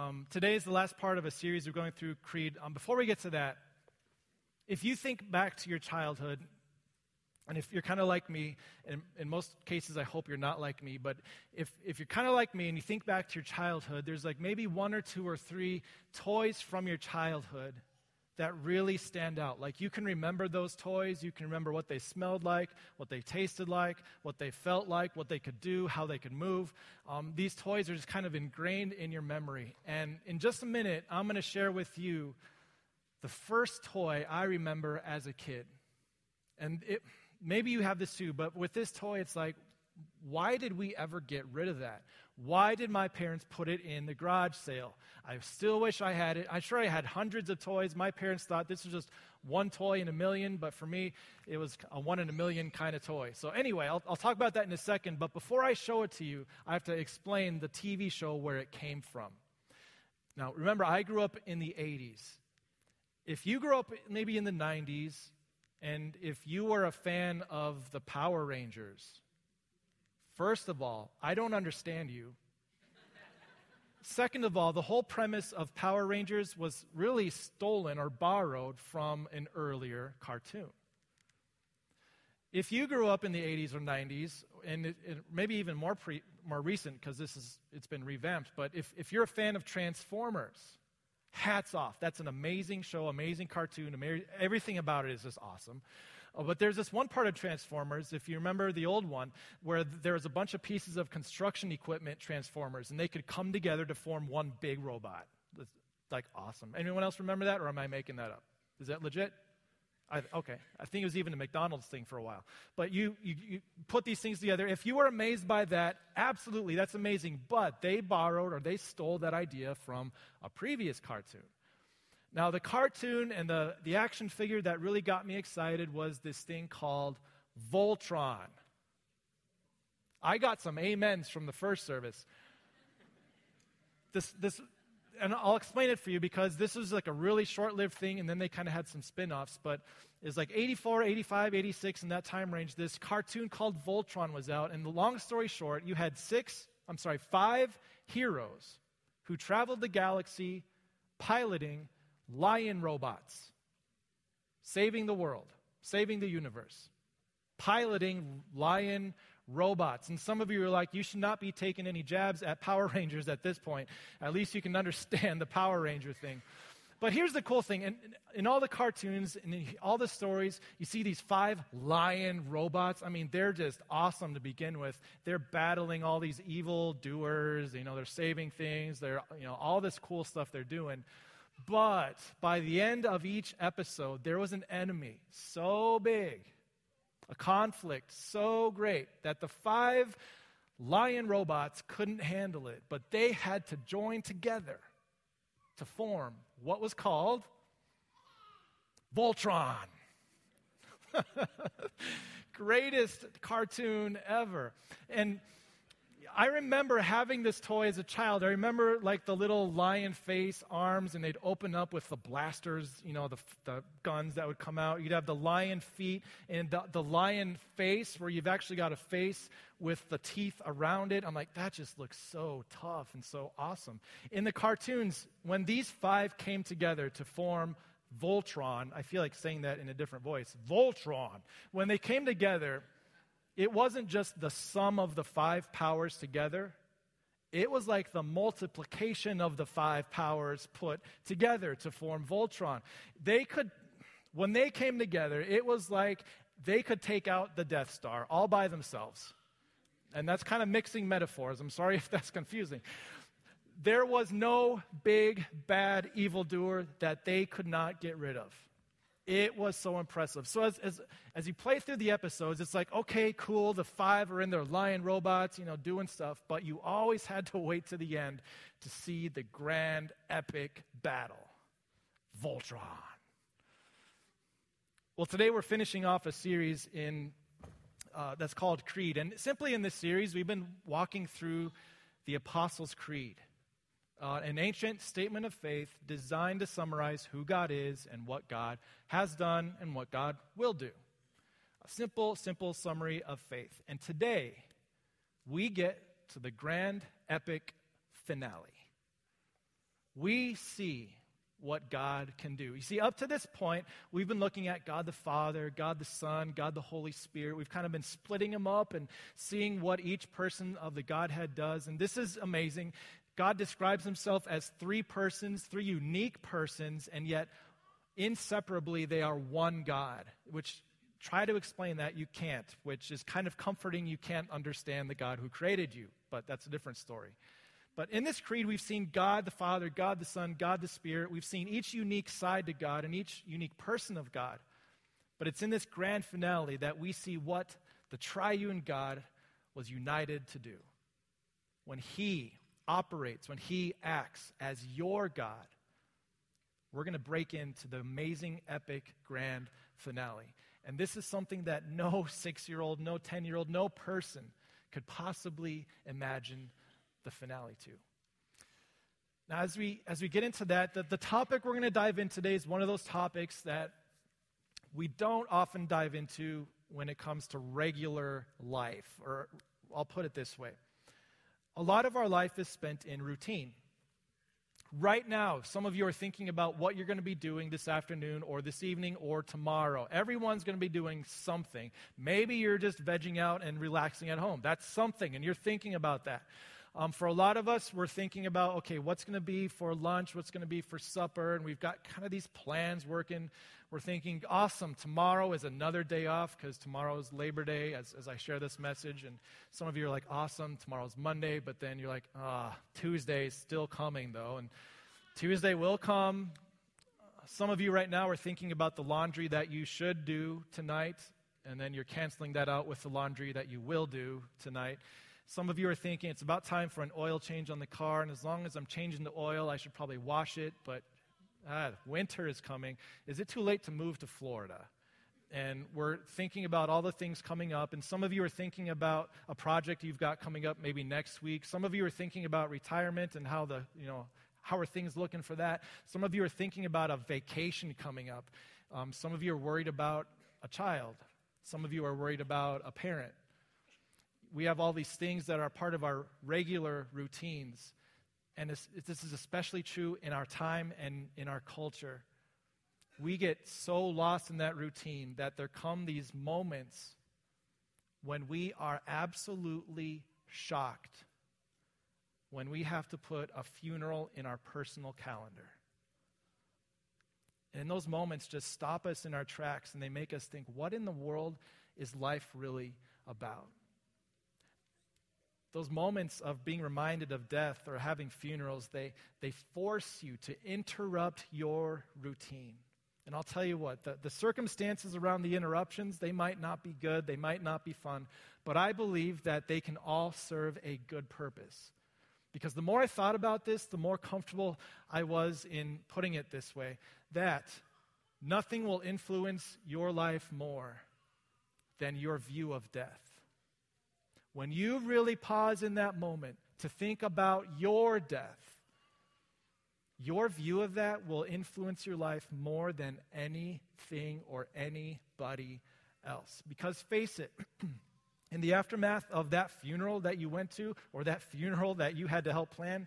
Um, today is the last part of a series we're going through Creed. Um, before we get to that, if you think back to your childhood, and if you're kind of like me, in, in most cases, I hope you're not like me, but if, if you're kind of like me and you think back to your childhood, there's like maybe one or two or three toys from your childhood that really stand out. Like you can remember those toys, you can remember what they smelled like, what they tasted like, what they felt like, what they could do, how they could move. Um, these toys are just kind of ingrained in your memory. And in just a minute, I'm going to share with you the first toy I remember as a kid. And it, maybe you have this too, but with this toy, it's like, why did we ever get rid of that? Why did my parents put it in the garage sale? I still wish I had it. I'm sure I had hundreds of toys. My parents thought this was just one toy in a million, but for me, it was a one in a million kind of toy. So, anyway, I'll, I'll talk about that in a second. But before I show it to you, I have to explain the TV show where it came from. Now, remember, I grew up in the 80s. If you grew up maybe in the 90s, and if you were a fan of the Power Rangers, First of all, I don't understand you. Second of all, the whole premise of Power Rangers was really stolen or borrowed from an earlier cartoon. If you grew up in the 80s or 90s, and it, it, maybe even more, pre, more recent because this is, it's been revamped, but if, if you're a fan of Transformers, hats off. That's an amazing show, amazing cartoon. everything about it is just awesome. Oh, but there's this one part of Transformers, if you remember the old one, where there was a bunch of pieces of construction equipment Transformers, and they could come together to form one big robot. That's like awesome. Anyone else remember that, or am I making that up? Is that legit? I, okay, I think it was even a McDonald's thing for a while. But you, you, you, put these things together. If you were amazed by that, absolutely, that's amazing. But they borrowed or they stole that idea from a previous cartoon. Now, the cartoon and the, the action figure that really got me excited was this thing called Voltron. I got some amens from the first service. This, this, and I'll explain it for you because this was like a really short lived thing, and then they kind of had some spin offs. But it's like 84, 85, 86, in that time range. This cartoon called Voltron was out. And the long story short, you had six, I'm sorry, five heroes who traveled the galaxy piloting lion robots, saving the world, saving the universe, piloting lion robots. And some of you are like, you should not be taking any jabs at Power Rangers at this point. At least you can understand the Power Ranger thing. But here's the cool thing in, in all the cartoons and all the stories, you see these five lion robots. I mean, they're just awesome to begin with. They're battling all these evil doers, you know, they're saving things, they're, you know, all this cool stuff they're doing. But by the end of each episode, there was an enemy so big, a conflict so great, that the five lion robots couldn't handle it, but they had to join together to form what was called Voltron. Greatest cartoon ever. And I remember having this toy as a child. I remember like the little lion face arms, and they'd open up with the blasters, you know, the, the guns that would come out. You'd have the lion feet and the, the lion face, where you've actually got a face with the teeth around it. I'm like, that just looks so tough and so awesome. In the cartoons, when these five came together to form Voltron, I feel like saying that in a different voice Voltron, when they came together, it wasn't just the sum of the five powers together, it was like the multiplication of the five powers put together to form Voltron. They could, when they came together, it was like they could take out the Death Star all by themselves. And that's kind of mixing metaphors. I'm sorry if that's confusing. There was no big, bad evildoer that they could not get rid of. It was so impressive. So as, as, as you play through the episodes, it's like, okay, cool, the five are in their lion robots, you know, doing stuff, but you always had to wait to the end to see the grand, epic battle. Voltron. Well, today we're finishing off a series in uh, that's called Creed. And simply in this series, we've been walking through the Apostles' Creed uh, an ancient statement of faith designed to summarize who God is and what God has done and what God will do. A simple, simple summary of faith. And today, we get to the grand, epic finale. we see what God can do. You see, up to this point, we've been looking at God the Father, God the Son, God the Holy Spirit. We've kind of been splitting them up and seeing what each person of the Godhead does. And this is amazing. God describes himself as three persons, three unique persons, and yet inseparably they are one God, which try to explain that you can't, which is kind of comforting. You can't understand the God who created you, but that's a different story. But in this creed, we've seen God the Father, God the Son, God the Spirit. We've seen each unique side to God and each unique person of God. But it's in this grand finale that we see what the triune God was united to do. When He operates, when He acts as your God, we're going to break into the amazing, epic, grand finale. And this is something that no six year old, no 10 year old, no person could possibly imagine the finale to. Now, as we, as we get into that, the, the topic we're going to dive in today is one of those topics that we don't often dive into when it comes to regular life. Or I'll put it this way a lot of our life is spent in routine. Right now, some of you are thinking about what you're going to be doing this afternoon or this evening or tomorrow. Everyone's going to be doing something. Maybe you're just vegging out and relaxing at home. That's something, and you're thinking about that. Um, for a lot of us, we're thinking about, okay, what's going to be for lunch? What's going to be for supper? And we've got kind of these plans working. We're thinking, awesome, tomorrow is another day off because tomorrow is Labor Day as, as I share this message. And some of you are like, awesome, tomorrow's Monday. But then you're like, ah, Tuesday's still coming, though. And Tuesday will come. Some of you right now are thinking about the laundry that you should do tonight. And then you're canceling that out with the laundry that you will do tonight. Some of you are thinking it's about time for an oil change on the car, and as long as I'm changing the oil, I should probably wash it, but ah, winter is coming. Is it too late to move to Florida? And we're thinking about all the things coming up, and some of you are thinking about a project you've got coming up maybe next week. Some of you are thinking about retirement and how the, you know, how are things looking for that? Some of you are thinking about a vacation coming up. Um, some of you are worried about a child. Some of you are worried about a parent we have all these things that are part of our regular routines. And this, this is especially true in our time and in our culture. We get so lost in that routine that there come these moments when we are absolutely shocked when we have to put a funeral in our personal calendar. And those moments just stop us in our tracks and they make us think, what in the world is life really about? Those moments of being reminded of death or having funerals, they, they force you to interrupt your routine. And I'll tell you what, the, the circumstances around the interruptions, they might not be good, they might not be fun, but I believe that they can all serve a good purpose. Because the more I thought about this, the more comfortable I was in putting it this way that nothing will influence your life more than your view of death. When you really pause in that moment to think about your death, your view of that will influence your life more than anything or anybody else. Because face it, in the aftermath of that funeral that you went to or that funeral that you had to help plan,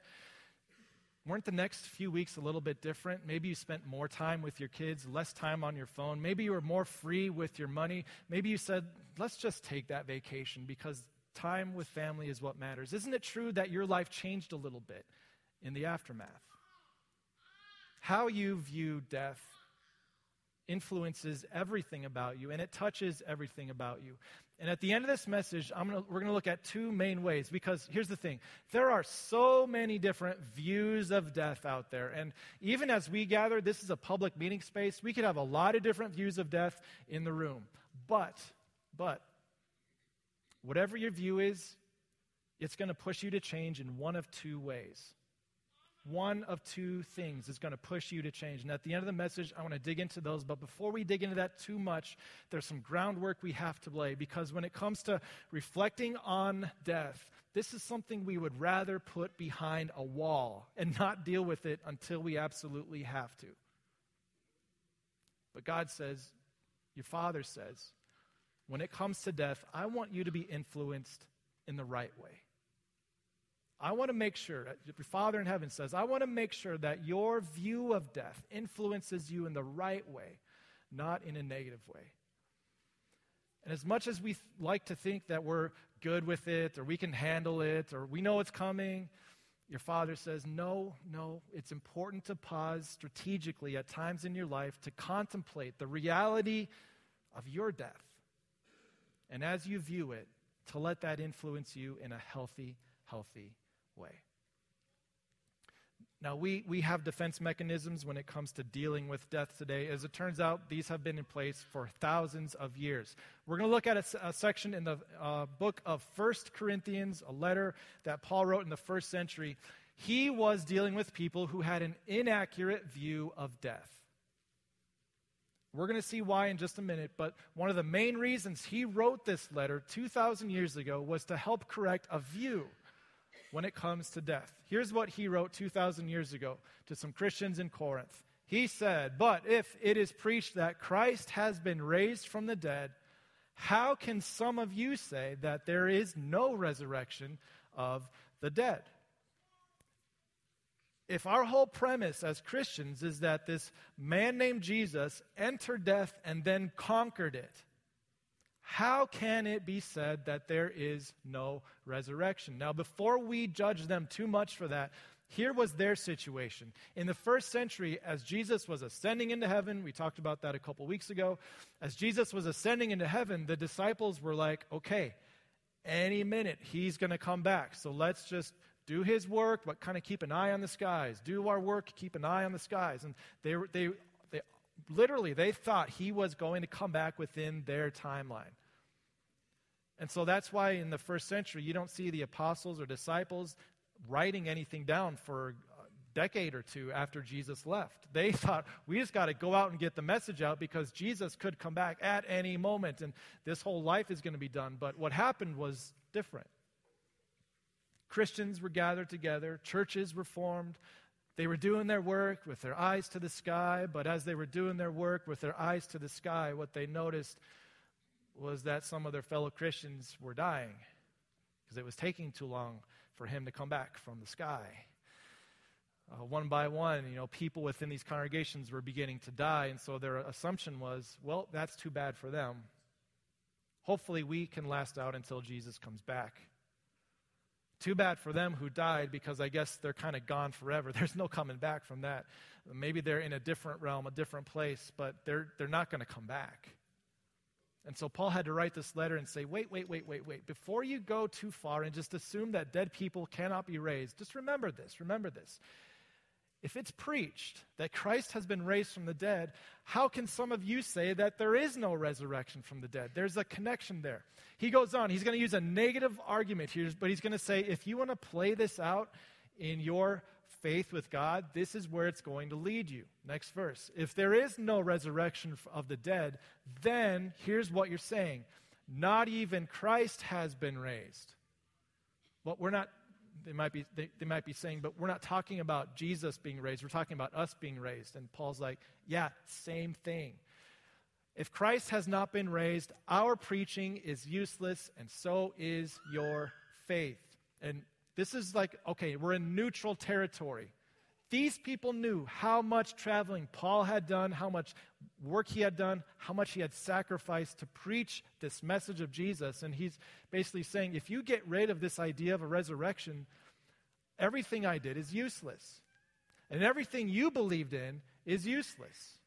weren't the next few weeks a little bit different? Maybe you spent more time with your kids, less time on your phone. Maybe you were more free with your money. Maybe you said, let's just take that vacation because Time with family is what matters. Isn't it true that your life changed a little bit in the aftermath? How you view death influences everything about you, and it touches everything about you. And at the end of this message, gonna, we're going to look at two main ways because here's the thing there are so many different views of death out there. And even as we gather, this is a public meeting space, we could have a lot of different views of death in the room. But, but, Whatever your view is, it's going to push you to change in one of two ways. One of two things is going to push you to change. And at the end of the message, I want to dig into those. But before we dig into that too much, there's some groundwork we have to lay. Because when it comes to reflecting on death, this is something we would rather put behind a wall and not deal with it until we absolutely have to. But God says, your Father says, when it comes to death, I want you to be influenced in the right way. I want to make sure, your Father in heaven says, I want to make sure that your view of death influences you in the right way, not in a negative way. And as much as we like to think that we're good with it, or we can handle it, or we know it's coming, your Father says, No, no, it's important to pause strategically at times in your life to contemplate the reality of your death. And as you view it, to let that influence you in a healthy, healthy way. Now, we, we have defense mechanisms when it comes to dealing with death today. As it turns out, these have been in place for thousands of years. We're going to look at a, a section in the uh, book of First Corinthians, a letter that Paul wrote in the first century. He was dealing with people who had an inaccurate view of death. We're going to see why in just a minute, but one of the main reasons he wrote this letter 2,000 years ago was to help correct a view when it comes to death. Here's what he wrote 2,000 years ago to some Christians in Corinth. He said, But if it is preached that Christ has been raised from the dead, how can some of you say that there is no resurrection of the dead? If our whole premise as Christians is that this man named Jesus entered death and then conquered it, how can it be said that there is no resurrection? Now, before we judge them too much for that, here was their situation. In the first century, as Jesus was ascending into heaven, we talked about that a couple weeks ago. As Jesus was ascending into heaven, the disciples were like, okay, any minute he's going to come back. So let's just do his work, but kind of keep an eye on the skies. Do our work, keep an eye on the skies. And they, they, they literally, they thought he was going to come back within their timeline. And so that's why in the first century, you don't see the apostles or disciples writing anything down for a decade or two after Jesus left. They thought, we just got to go out and get the message out because Jesus could come back at any moment and this whole life is going to be done. But what happened was different. Christians were gathered together, churches were formed, they were doing their work with their eyes to the sky, but as they were doing their work with their eyes to the sky, what they noticed was that some of their fellow Christians were dying because it was taking too long for him to come back from the sky. Uh, one by one, you know, people within these congregations were beginning to die, and so their assumption was, well, that's too bad for them. Hopefully, we can last out until Jesus comes back. Too bad for them who died because I guess they're kind of gone forever. There's no coming back from that. Maybe they're in a different realm, a different place, but they're, they're not going to come back. And so Paul had to write this letter and say, wait, wait, wait, wait, wait. Before you go too far and just assume that dead people cannot be raised, just remember this, remember this. If it's preached that Christ has been raised from the dead, how can some of you say that there is no resurrection from the dead? There's a connection there. He goes on, he's going to use a negative argument here, but he's going to say if you want to play this out in your faith with God, this is where it's going to lead you. Next verse. If there is no resurrection of the dead, then here's what you're saying not even Christ has been raised. But we're not they might be they, they might be saying but we're not talking about jesus being raised. We're talking about us being raised. And paul's like yeah same thing. If christ has not been raised our preaching is useless and so is your faith. And this is like okay we're in neutral territory these people knew how much traveling Paul had done, how much work he had done, how much he had sacrificed to preach this message of Jesus. And he's basically saying if you get rid of this idea of a resurrection, everything I did is useless. And everything you believed in is useless.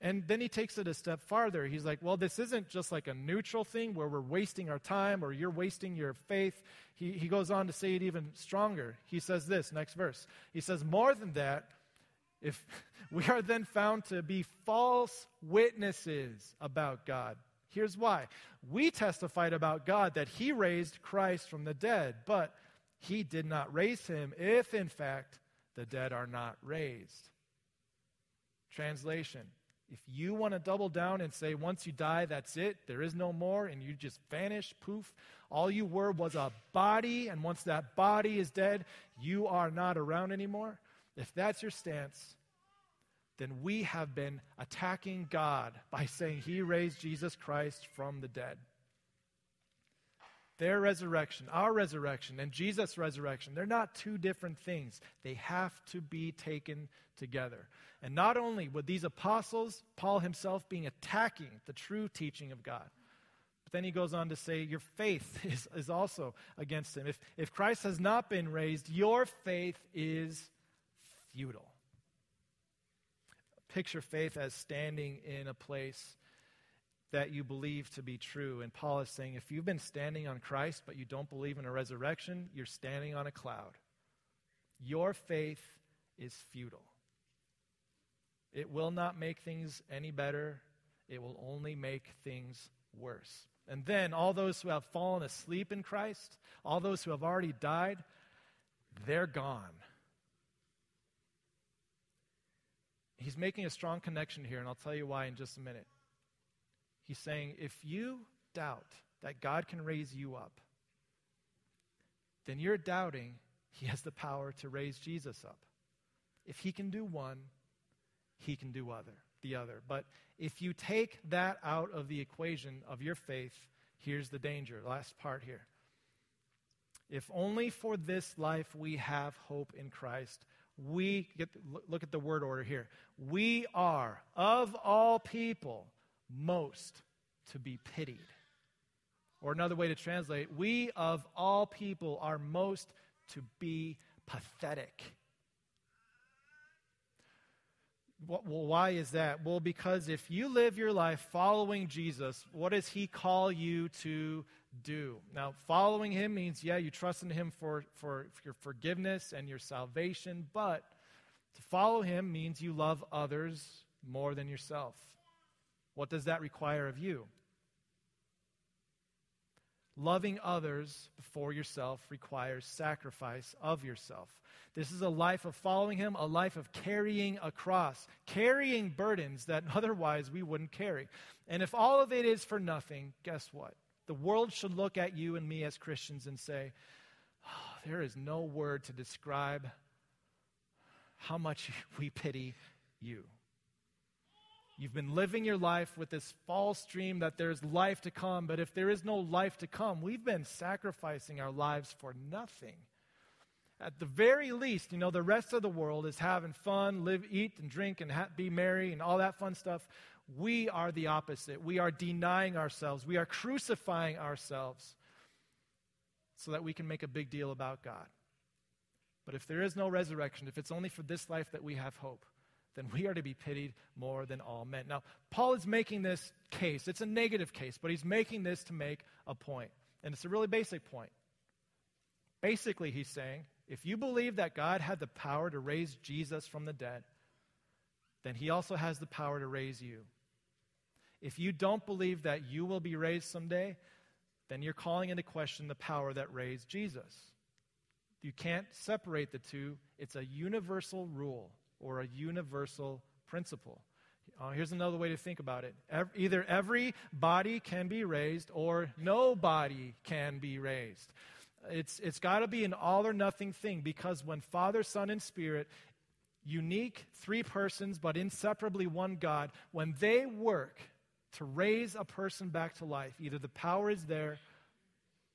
And then he takes it a step farther. He's like, well, this isn't just like a neutral thing where we're wasting our time or you're wasting your faith. He, he goes on to say it even stronger. He says this, next verse. He says, more than that, if we are then found to be false witnesses about God. Here's why. We testified about God that he raised Christ from the dead, but he did not raise him if, in fact, the dead are not raised. Translation if you want to double down and say, once you die, that's it, there is no more, and you just vanish, poof, all you were was a body, and once that body is dead, you are not around anymore. If that's your stance, then we have been attacking God by saying he raised Jesus Christ from the dead. Their resurrection, our resurrection, and Jesus' resurrection, they're not two different things. They have to be taken together. And not only would these apostles, Paul himself being attacking the true teaching of God, but then he goes on to say, Your faith is, is also against him. If, if Christ has not been raised, your faith is futile. Picture faith as standing in a place that you believe to be true. And Paul is saying if you've been standing on Christ, but you don't believe in a resurrection, you're standing on a cloud. Your faith is futile. It will not make things any better, it will only make things worse. And then all those who have fallen asleep in Christ, all those who have already died, they're gone. He's making a strong connection here, and I'll tell you why in just a minute. He's saying, if you doubt that God can raise you up, then you're doubting he has the power to raise Jesus up. If he can do one, he can do other, the other. But if you take that out of the equation of your faith, here's the danger. Last part here. If only for this life we have hope in Christ, we get look at the word order here. We are of all people most to be pitied. Or another way to translate, we of all people are most to be pathetic. Well, why is that? Well, because if you live your life following Jesus, what does he call you to do? Now, following him means, yeah, you trust in him for, for, for your forgiveness and your salvation, but to follow him means you love others more than yourself. What does that require of you? Loving others before yourself requires sacrifice of yourself. This is a life of following Him, a life of carrying a cross, carrying burdens that otherwise we wouldn't carry. And if all of it is for nothing, guess what? The world should look at you and me as Christians and say, oh, there is no word to describe how much we pity you. You've been living your life with this false dream that there's life to come, but if there is no life to come, we've been sacrificing our lives for nothing. At the very least, you know, the rest of the world is having fun, live, eat, and drink, and ha- be merry, and all that fun stuff. We are the opposite. We are denying ourselves, we are crucifying ourselves so that we can make a big deal about God. But if there is no resurrection, if it's only for this life that we have hope, then we are to be pitied more than all men. Now, Paul is making this case. It's a negative case, but he's making this to make a point. And it's a really basic point. Basically, he's saying if you believe that God had the power to raise Jesus from the dead, then he also has the power to raise you. If you don't believe that you will be raised someday, then you're calling into question the power that raised Jesus. You can't separate the two, it's a universal rule or a universal principle. Uh, here's another way to think about it Every, either every body can be raised or no body can be raised. It's, it's got to be an all or nothing thing because when Father, Son, and Spirit, unique, three persons, but inseparably one God, when they work to raise a person back to life, either the power is there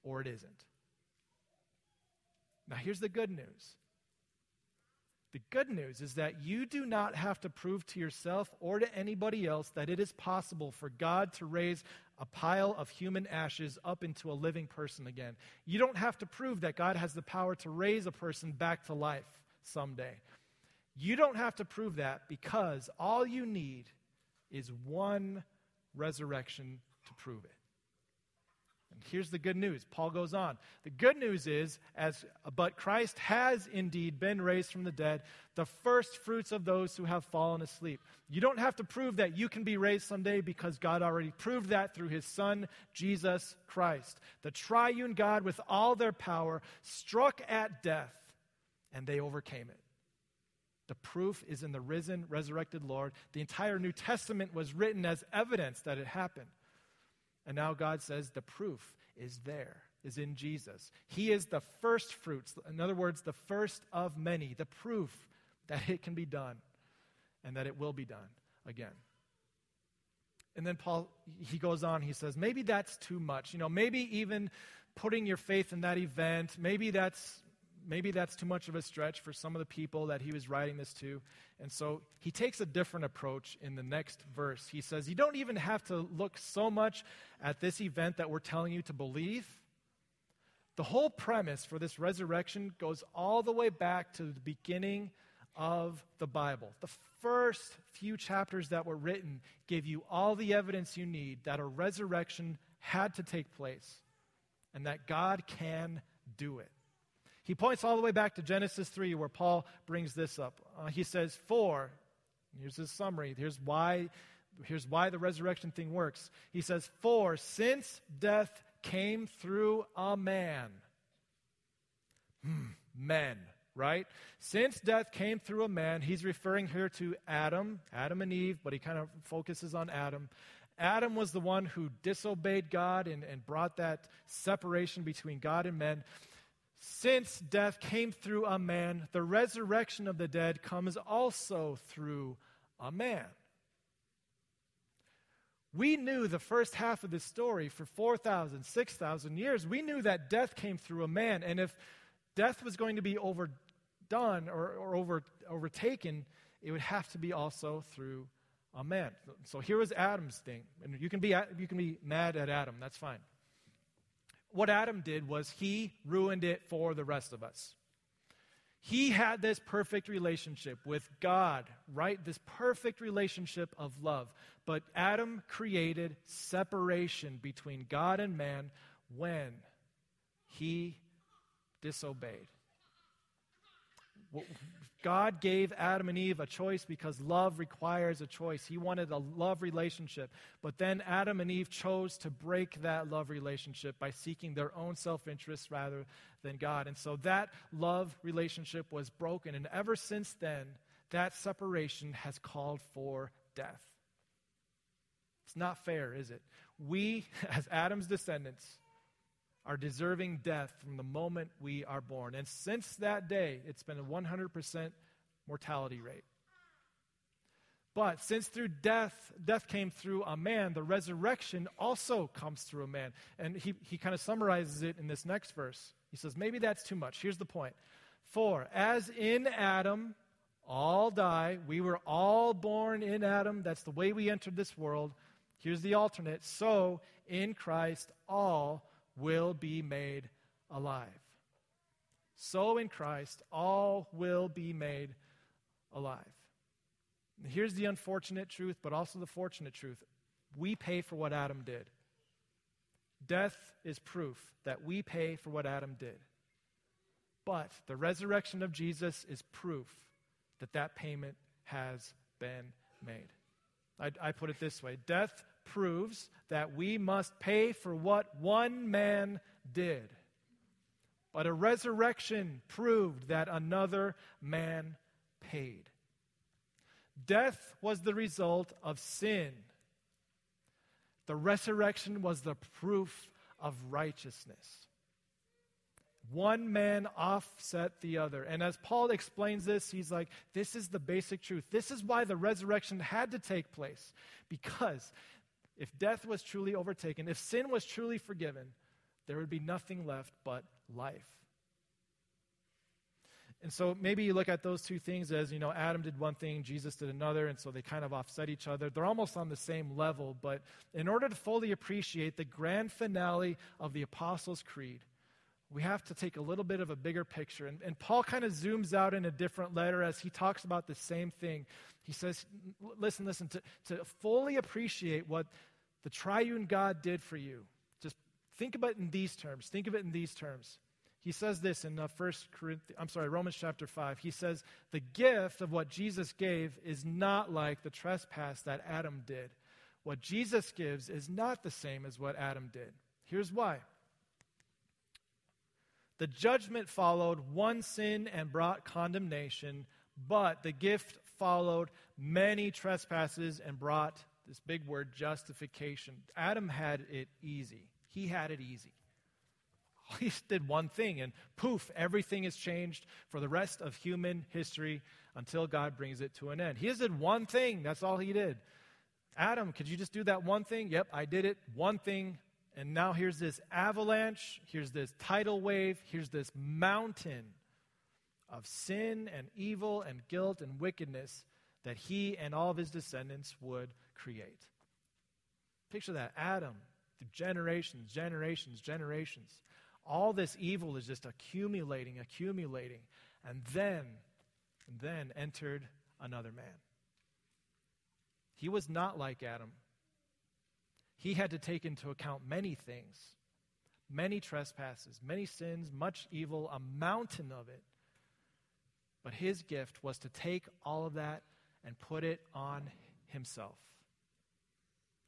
or it isn't. Now, here's the good news the good news is that you do not have to prove to yourself or to anybody else that it is possible for God to raise a pile of human ashes up into a living person again. You don't have to prove that God has the power to raise a person back to life someday. You don't have to prove that because all you need is one resurrection to prove it. Here's the good news. Paul goes on. The good news is, as but Christ has indeed been raised from the dead, the first fruits of those who have fallen asleep. You don't have to prove that you can be raised someday because God already proved that through his Son, Jesus Christ. The triune God, with all their power, struck at death, and they overcame it. The proof is in the risen, resurrected Lord. The entire New Testament was written as evidence that it happened. And now God says the proof is there, is in Jesus. He is the first fruits. In other words, the first of many, the proof that it can be done and that it will be done again. And then Paul, he goes on, he says, maybe that's too much. You know, maybe even putting your faith in that event, maybe that's, maybe that's too much of a stretch for some of the people that he was writing this to. And so he takes a different approach in the next verse. He says, You don't even have to look so much at this event that we're telling you to believe. The whole premise for this resurrection goes all the way back to the beginning of the Bible. The first few chapters that were written give you all the evidence you need that a resurrection had to take place and that God can do it. He points all the way back to Genesis 3, where Paul brings this up. Uh, he says, For, here's his summary, here's why, here's why the resurrection thing works. He says, For since death came through a man, hmm, men, right? Since death came through a man, he's referring here to Adam, Adam and Eve, but he kind of focuses on Adam. Adam was the one who disobeyed God and, and brought that separation between God and men. Since death came through a man, the resurrection of the dead comes also through a man. We knew the first half of this story for 4,000, 6,000 years. We knew that death came through a man. And if death was going to be overdone or, or over, overtaken, it would have to be also through a man. So here was Adam's thing. And you can be, you can be mad at Adam, that's fine. What Adam did was he ruined it for the rest of us. He had this perfect relationship with God, right? This perfect relationship of love. But Adam created separation between God and man when he disobeyed. God gave Adam and Eve a choice because love requires a choice. He wanted a love relationship. But then Adam and Eve chose to break that love relationship by seeking their own self interest rather than God. And so that love relationship was broken. And ever since then, that separation has called for death. It's not fair, is it? We, as Adam's descendants, are deserving death from the moment we are born. And since that day, it's been a 100% mortality rate. But since through death, death came through a man, the resurrection also comes through a man. And he, he kind of summarizes it in this next verse. He says, maybe that's too much. Here's the point. For as in Adam, all die, we were all born in Adam. That's the way we entered this world. Here's the alternate. So in Christ, all will be made alive. So in Christ, all will be made alive. here's the unfortunate truth, but also the fortunate truth. We pay for what Adam did. Death is proof that we pay for what Adam did. But the resurrection of Jesus is proof that that payment has been made. I, I put it this way Death proves that we must pay for what one man did. But a resurrection proved that another man paid. Death was the result of sin. The resurrection was the proof of righteousness. One man offset the other. And as Paul explains this, he's like, this is the basic truth. This is why the resurrection had to take place. Because if death was truly overtaken, if sin was truly forgiven, there would be nothing left but life. And so maybe you look at those two things as, you know, Adam did one thing, Jesus did another, and so they kind of offset each other. They're almost on the same level, but in order to fully appreciate the grand finale of the Apostles' Creed, we have to take a little bit of a bigger picture. And, and Paul kind of zooms out in a different letter as he talks about the same thing. He says, listen, listen, to, to fully appreciate what the triune God did for you, just think about it in these terms. Think of it in these terms. He says this in uh, First Corinthians, I'm sorry, Romans chapter 5. He says, The gift of what Jesus gave is not like the trespass that Adam did. What Jesus gives is not the same as what Adam did. Here's why. The judgment followed one sin and brought condemnation, but the gift followed many trespasses and brought this big word, justification. Adam had it easy. He had it easy. He did one thing, and poof, everything is changed for the rest of human history until God brings it to an end. He just did one thing. That's all he did. Adam, could you just do that one thing? Yep, I did it. One thing. And now here's this avalanche, here's this tidal wave, here's this mountain of sin and evil and guilt and wickedness that he and all of his descendants would create. Picture that Adam, through generations, generations, generations. All this evil is just accumulating, accumulating. And then, and then entered another man. He was not like Adam. He had to take into account many things, many trespasses, many sins, much evil, a mountain of it. But his gift was to take all of that and put it on himself.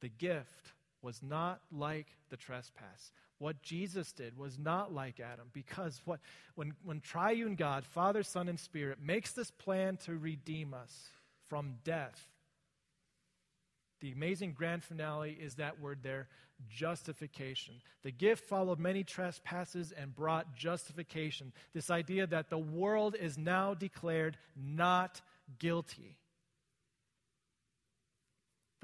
The gift was not like the trespass. What Jesus did was not like Adam because what, when, when triune God, Father, Son, and Spirit, makes this plan to redeem us from death, the amazing grand finale is that word there, justification. The gift followed many trespasses and brought justification. This idea that the world is now declared not guilty.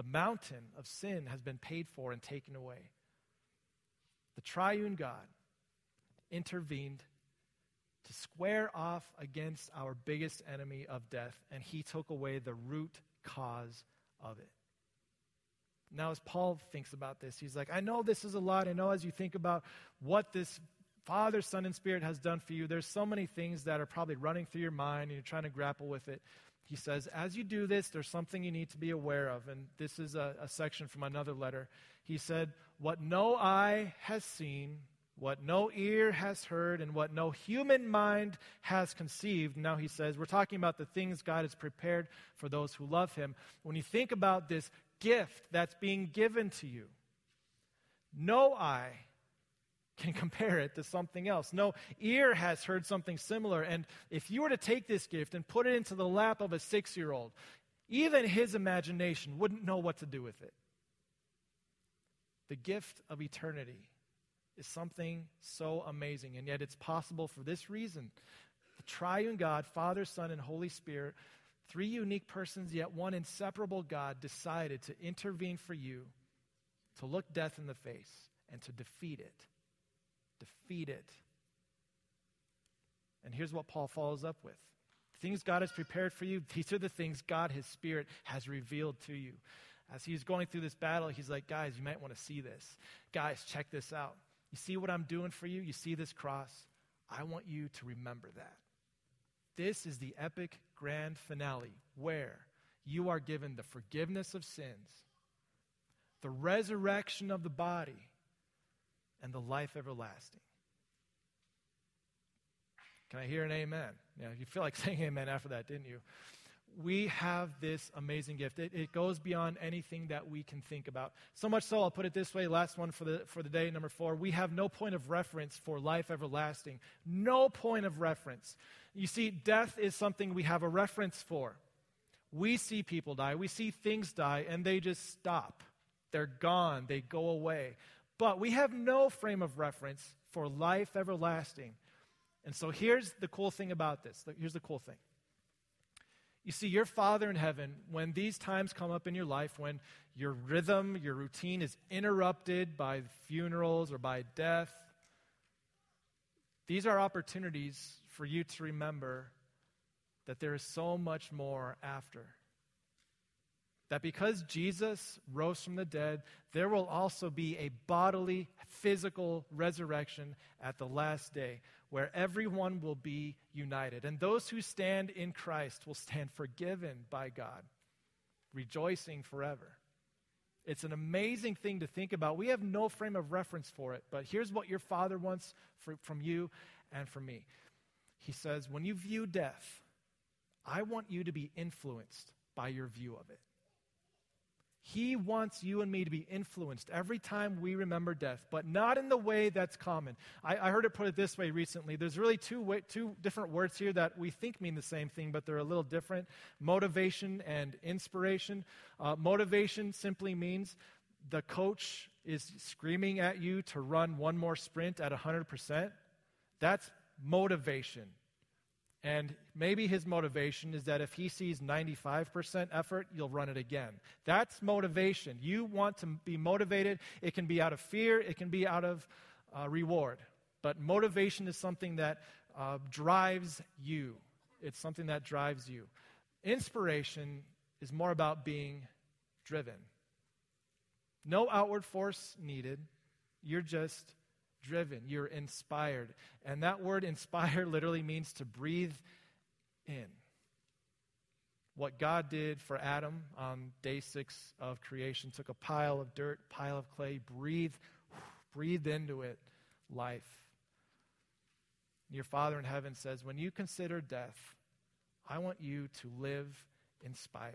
The mountain of sin has been paid for and taken away. The triune God intervened to square off against our biggest enemy of death, and he took away the root cause of it. Now, as Paul thinks about this, he's like, I know this is a lot. I know as you think about what this Father, Son, and Spirit has done for you, there's so many things that are probably running through your mind and you're trying to grapple with it. He says, as you do this, there's something you need to be aware of. And this is a, a section from another letter. He said, What no eye has seen, what no ear has heard, and what no human mind has conceived. Now he says, We're talking about the things God has prepared for those who love him. When you think about this gift that's being given to you. No eye can compare it to something else. No ear has heard something similar. And if you were to take this gift and put it into the lap of a six year old, even his imagination wouldn't know what to do with it. The gift of eternity is something so amazing, and yet it's possible for this reason. The triune God, Father, Son, and Holy Spirit Three unique persons, yet one inseparable God decided to intervene for you, to look death in the face, and to defeat it. Defeat it. And here's what Paul follows up with things God has prepared for you, these are the things God, His Spirit, has revealed to you. As he's going through this battle, he's like, guys, you might want to see this. Guys, check this out. You see what I'm doing for you? You see this cross? I want you to remember that. This is the epic grand finale where you are given the forgiveness of sins, the resurrection of the body, and the life everlasting. Can I hear an amen? Yeah, you feel like saying amen after that, didn't you? We have this amazing gift. It, it, goes beyond anything that we can think about. So much so, I'll put it this way last one for the, for the day, number four. We have no point of reference for life everlasting. No point of reference. You see, death is something we have a reference for. We see people die, we see things die, and they just stop. They're gone, they go away. But we have no frame of reference for life everlasting. And so here's the cool thing about this. Here's the cool thing. You see, your Father in heaven, when these times come up in your life, when your rhythm, your routine is interrupted by funerals or by death, these are opportunities for you to remember that there is so much more after. That because Jesus rose from the dead, there will also be a bodily, physical resurrection at the last day where everyone will be united. And those who stand in Christ will stand forgiven by God, rejoicing forever. It's an amazing thing to think about. We have no frame of reference for it, but here's what your Father wants for, from you and from me he says, when you view death, I want you to be influenced by your view of it. He wants you and me to be influenced every time we remember death, but not in the way that's common. I, I heard it put it this way recently. There's really two, way, two different words here that we think mean the same thing, but they're a little different motivation and inspiration. Uh, motivation simply means the coach is screaming at you to run one more sprint at 100%. That's motivation. And maybe his motivation is that if he sees 95% effort, you'll run it again. That's motivation. You want to be motivated. It can be out of fear, it can be out of uh, reward. But motivation is something that uh, drives you, it's something that drives you. Inspiration is more about being driven. No outward force needed. You're just driven, you're inspired. And that word inspire literally means to breathe in. What God did for Adam on day six of creation took a pile of dirt, pile of clay, breathed, breathed into it life. Your Father in heaven says, when you consider death, I want you to live inspired.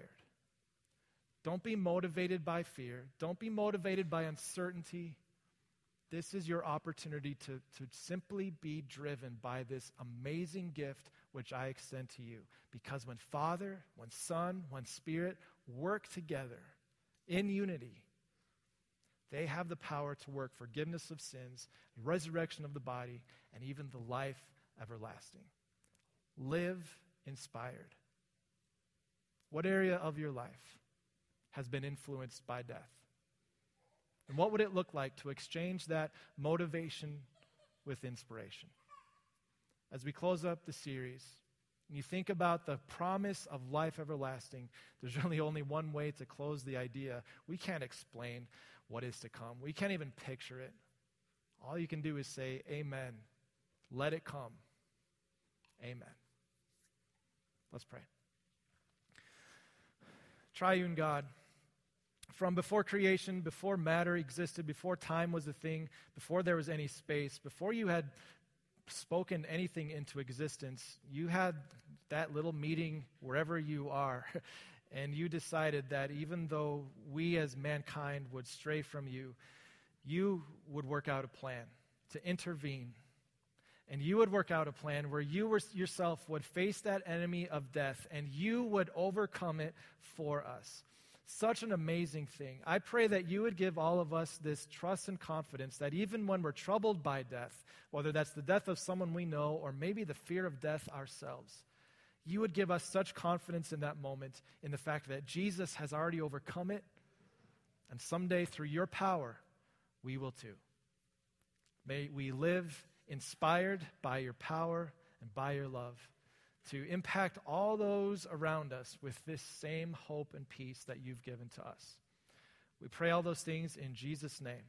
Don't be motivated by fear. Don't be motivated by uncertainty. This is your opportunity to, to simply be driven by this amazing gift which I extend to you. Because when Father, when Son, when Spirit work together in unity, they have the power to work forgiveness of sins, resurrection of the body, and even the life everlasting. Live inspired. What area of your life has been influenced by death? And what would it look like to exchange that motivation with inspiration? As we close up the series, and you think about the promise of life everlasting, there's really only one way to close the idea. We can't explain what is to come, we can't even picture it. All you can do is say, Amen. Let it come. Amen. Let's pray. Triune God from before creation, before matter existed, before time was a thing, before there was any space, before you had spoken anything into existence, you had that little meeting wherever you are. And you decided that even though we as mankind would stray from you, you would work out a plan to intervene. And you would work out a plan where you were, yourself would face that enemy of death and you would overcome it for us. Such an amazing thing. I pray that you would give all of us this trust and confidence that even when we're troubled by death, whether that's the death of someone we know or maybe the fear of death ourselves, you would give us such confidence in that moment in the fact that Jesus has already overcome it, and someday through your power, we will too. May we live inspired by your power and by your love to impact all those around us with this same hope and peace that you've given to us. We pray all those things in Jesus' name.